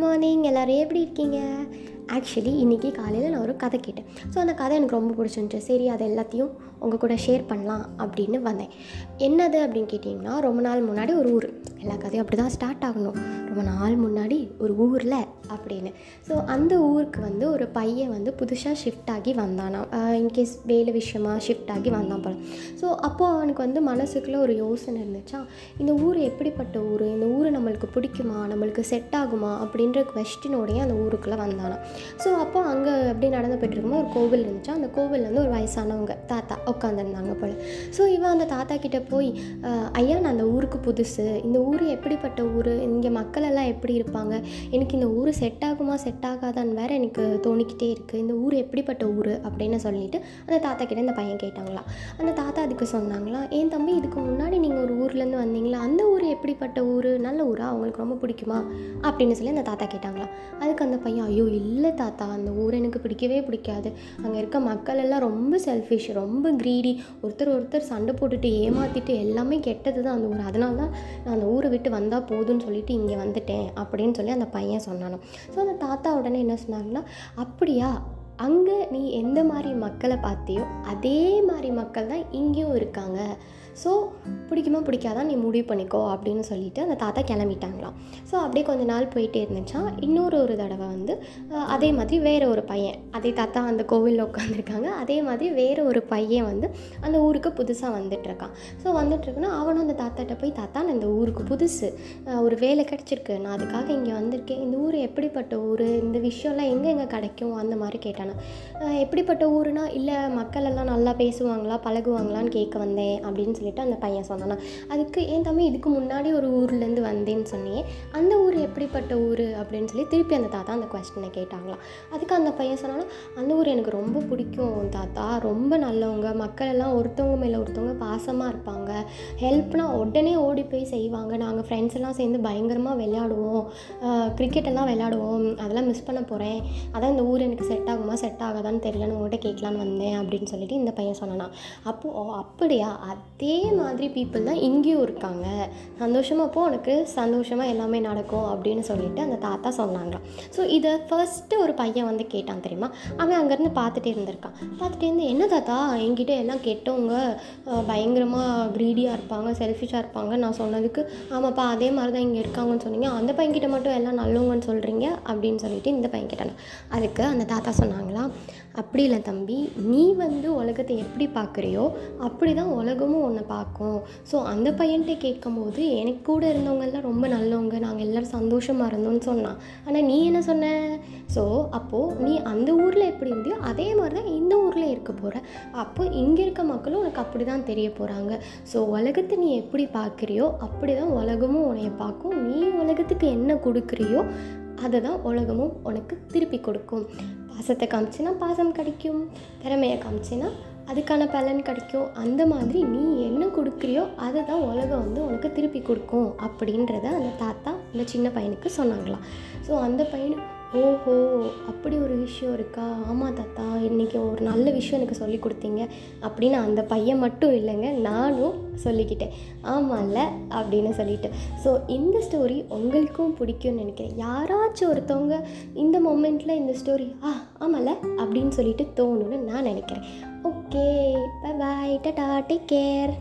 Morning எல்லோரும் எப்படி இருக்கீங்க? ஆக்சுவலி இன்றைக்கி காலையில் நான் ஒரு கதை கேட்டேன். ஸோ அந்த கதை எனக்கு ரொம்ப பிடிச்சிருந்துச்சு. சரி அதை எல்லாத்தையும் உங்கள் கூட ஷேர் பண்ணலாம் அப்படின்னு வந்தேன். என்னது அப்படின்னு கேட்டிங்கன்னா ரொம்ப நாள் முன்னாடி ஒரு ஊர். எல்லா கதையும் அப்படி தான் ஸ்டார்ட் ஆகணும். ரொம்ப நாள் முன்னாடி ஒரு ஊரில் அப்படின்னு. ஸோ அந்த ஊருக்கு வந்து ஒரு பையன் வந்து புதுசாக ஷிஃப்ட் ஆகி வந்தானா இன்கேஸ் வேலை விஷயமா ஷிஃப்ட் ஆகி வந்தான் போல ஸோ அப்போது அவனுக்கு வந்து மனசுக்குள்ளே ஒரு யோசனை இருந்துச்சா இந்த ஊர் எப்படிப்பட்ட ஊர்? இந்த ஊர் நம்மளுக்கு பிடிக்குமா? நம்மளுக்கு செட் ஆகுமா? அப்படின்ற கொஸ்டினோடையே அந்த ஊருக்குள்ளே வந்தானா ஸோ அப்போ அங்கே அப்படியே நடந்து போயிட்டு இருக்கும்போது ஒரு கோவில் இருந்துச்சா. அந்த கோவில் வந்து ஒரு வயசானவங்க தாத்தா. உட்காந்துருந்தாங்க போல். ஸோ இவன் அந்த தாத்தா கிட்டே போய் ஐயா நான் அந்த ஊருக்கு புதுசு. இந்த ஊர் எப்படிப்பட்ட ஊர்? இங்கே மக்களெல்லாம் எப்படி இருப்பாங்க? எனக்கு இந்த ஊர் செட் ஆகுமா செட் ஆகாதான்னு வேறு எனக்கு தோணிக்கிட்டே இருக்குது இந்த ஊர் எப்படிப்பட்ட ஊர்? அப்படின்னு சொல்லிட்டு அந்த தாத்தா கிட்டே இந்த பையன் கேட்டாங்களாம். அந்த தாத்தா அதுக்கு சொன்னாங்களாம் ஏன் தம்பி இதுக்கு முன்னாடி நீங்கள் ஒரு ஊர்லேருந்து வந்தீங்களா? அந்த ஊர் எப்படிப்பட்ட ஊர்? நல்ல ஊரா? அவங்களுக்கு ரொம்ப பிடிக்குமா? அப்படின்னு சொல்லி அந்த தாத்தா கேட்டாங்களாம். அதுக்கு அந்த பையன் ஐயோ இல்லை தாத்தா. அந்த ஊர் எனக்கு பிடிக்கவே பிடிக்காது. அங்கே இருக்க மக்கள் எல்லாம் ரொம்ப செல்ஃபிஷ் ரொம்ப க்ரீடி. ஒருத்தர் ஒருத்தர் சண்டை போட்டுட்டு ஏமாற்றிட்டு எல்லாமே கெட்டது தான் அந்த ஊர். அதனால தான் நான் அந்த ஊரை விட்டு வந்தால் போதும்னு சொல்லிட்டு இங்கே வந்துட்டேன் அப்படின்னு சொல்லி அந்த பையன் சொன்னானோ ஸோ அந்த தாத்தா உடனே என்ன சொன்னாங்கன்னா அப்படியா? அங்கே நீ எந்த மாதிரி மக்களை பார்த்தியோ அதே மாதிரி மக்கள் தான் இங்கேயும் இருக்காங்க. ஸோ பிடிக்குமா பிடிக்காதா நீ முடிவு பண்ணிக்கோ அப்படின்னு சொல்லிட்டு அந்த தாத்தா கிளம்பிட்டாங்களாம். ஸோ அப்படியே கொஞ்ச நாள் போயிட்டே இருந்துச்சா இன்னொரு ஒரு தடவை வந்து அதே மாதிரி வேறு ஒரு பையன் அதே தாத்தா அந்த கோவிலில் உட்காந்துருக்காங்க அதே மாதிரி வேறு ஒரு பையன் வந்து அந்த ஊருக்கு புதுசாக வந்துட்டுருக்கான். ஸோ வந்துட்டுருக்குன்னா அவனும் அந்த தாத்தாட்ட போய் தாத்தா நான் இந்த ஊருக்கு புதுசு ஒரு வேலை கிடச்சிருக்கு நான் அதுக்காக இங்கே வந்திருக்கேன். இந்த ஊர் எப்படிப்பட்ட ஊர்? இந்த விஷயம்லாம் எங்கே எங்கே கிடைக்கும்? அந்த மாதிரி கேட்டானா. எப்படிப்பட்ட ஊருனா இல்லை மக்கள் எல்லாம் நல்லா பேசுவாங்களா பழகுவாங்களான்னு கேட்க வந்தேன் அப்படின்னு சொல்லி சொல்லிட்டு அந்த பையன் சொன்னானா அதுக்கு ஏன் தம்பி இதுக்கு முன்னாடி ஒரு ஊர்லேருந்து வந்தேன்னு சொன்னியே அந்த ஊர் எப்படிப்பட்ட ஊர்? அப்படின்னு சொல்லி திருப்பி அந்த தாத்தா அந்த கொஸ்டினை கேட்டாங்களாம். அதுக்கு அந்த பையன் சொன்னானா அந்த ஊர் எனக்கு ரொம்ப பிடிக்கும் தாத்தா ரொம்ப நல்லவங்க மக்கள் எல்லாம் ஒருத்தவங்க மேலே ஒருத்தவங்க பாசமாக இருப்பாங்க. ஹெல்ப்னால் உடனே ஓடி போய் செய்வாங்க. நாங்கள் ஃப்ரெண்ட்ஸ் எல்லாம் சேர்ந்து பயங்கரமாக விளையாடுவோம். கிரிக்கெட் எல்லாம் விளையாடுவோம். அதெல்லாம் மிஸ் பண்ண போகிறேன் அதான் இந்த ஊர் எனக்கு செட் ஆகுமா செட் ஆகாதான்னு தெரியலன்னு உங்கள்கிட்ட கேட்கலான்னு வந்தேன். அப்படின்னு சொல்லிட்டு இந்த பையன் சொன்னானா. அப்போது ஓ அப்படியா? அதே மாதிரி பீப்புள் தான் இங்கேயும் இருக்காங்க. சந்தோஷமாக போ உனக்கு சந்தோஷமாக எல்லாமே நடக்கும் அப்படின்னு சொல்லிட்டு அந்த தாத்தா சொன்னாங்களாம். ஸோ இதை ஃபர்ஸ்ட்டு ஒரு பையன் வந்து கேட்டான் தெரியுமா? அவன் அங்கேருந்து பார்த்துட்டே இருந்திருக்கான். பார்த்துட்டே இருந்து என்ன தாத்தா? என்கிட்ட எல்லாம் கெட்டவங்க பயங்கரமாக க்ரீடியாக இருப்பாங்க செல்ஃபிஷாக இருப்பாங்க. நான் சொன்னதுக்கு ஆமாப்பா அதே மாதிரி தான் இங்கே இருக்காங்கன்னு சொன்னீங்க. அந்த பையன்கிட்ட மட்டும் எல்லாம் நல்லவங்கன்னு சொல்கிறீங்க அப்படின்னு சொல்லிட்டு இந்த பையன் கேட்டானா. அதுக்கு அந்த தாத்தா சொன்னாங்களா அப்படி இல்லை தம்பி. நீ வந்து உலகத்தை எப்படி பார்க்குறியோ அப்படி தான் உலகமும் ஒன்று உன்னை பார்க்கும். ஸோ அந்த பையன்கிட்ட கேட்கும்போது எனக்கு கூட இருந்தவங்கெல்லாம் ரொம்ப நல்லவங்க. நாங்கள் எல்லோரும் சந்தோஷமாக இருந்தோம்னு சொன்னான். ஆனால் நீ என்ன சொன்ன? ஸோ அப்போது நீ அந்த ஊரில் எப்படி இருந்தியோ அதே மாதிரி தான் இந்த ஊரில் இருக்க போகிற அப்போ இங்கே இருக்க மக்களும் உனக்கு அப்படி தான் தெரிய போகிறாங்க ஸோ உலகத்தை நீ எப்படி பார்க்குறியோ அப்படி தான் உலகமும் உன்னைய பார்க்கும். நீ உலகத்துக்கு என்ன கொடுக்குறியோ அதை தான் உலகமும் உனக்கு திருப்பி கொடுக்கும். பாசத்தை காமிச்சினா பாசம் கிடைக்கும். திறமையை காமிச்சினா அதுக்கான பலன் கிடைக்கும். அந்த மாதிரி நீ என்ன கொடுக்குறியோ அதை தான் உலகம் வந்து உனக்கு திருப்பி கொடுக்கும் அப்படின்றத அந்த தாத்தா அந்த சின்ன பையனுக்கு சொன்னாங்களாம். ஸோ அந்த பையன் ஓஹோ அப்படி ஒரு விஷயம் இருக்கா? ஆமாம் தாத்தா இன்றைக்கி ஒரு நல்ல விஷயம் எனக்கு சொல்லி கொடுத்தீங்க அப்படின்னு அந்த பையன் மட்டும் இல்லைங்க நானும் சொல்லிக்கிட்டேன். ஆமாம்ல அப்படின்னு சொல்லிட்டு. ஸோ இந்த ஸ்டோரி உங்களுக்கும் பிடிக்கும்னு நினைக்கிறேன். யாராச்சும் ஒருத்தவங்க இந்த மொமெண்ட்டில் இந்த ஸ்டோரி ஆ ஆமாம்ல அப்படின்னு சொல்லிட்டு தோணுன்னு நான் நினைக்கிறேன். ஓகே பை பாய் டடா டேக் கேர்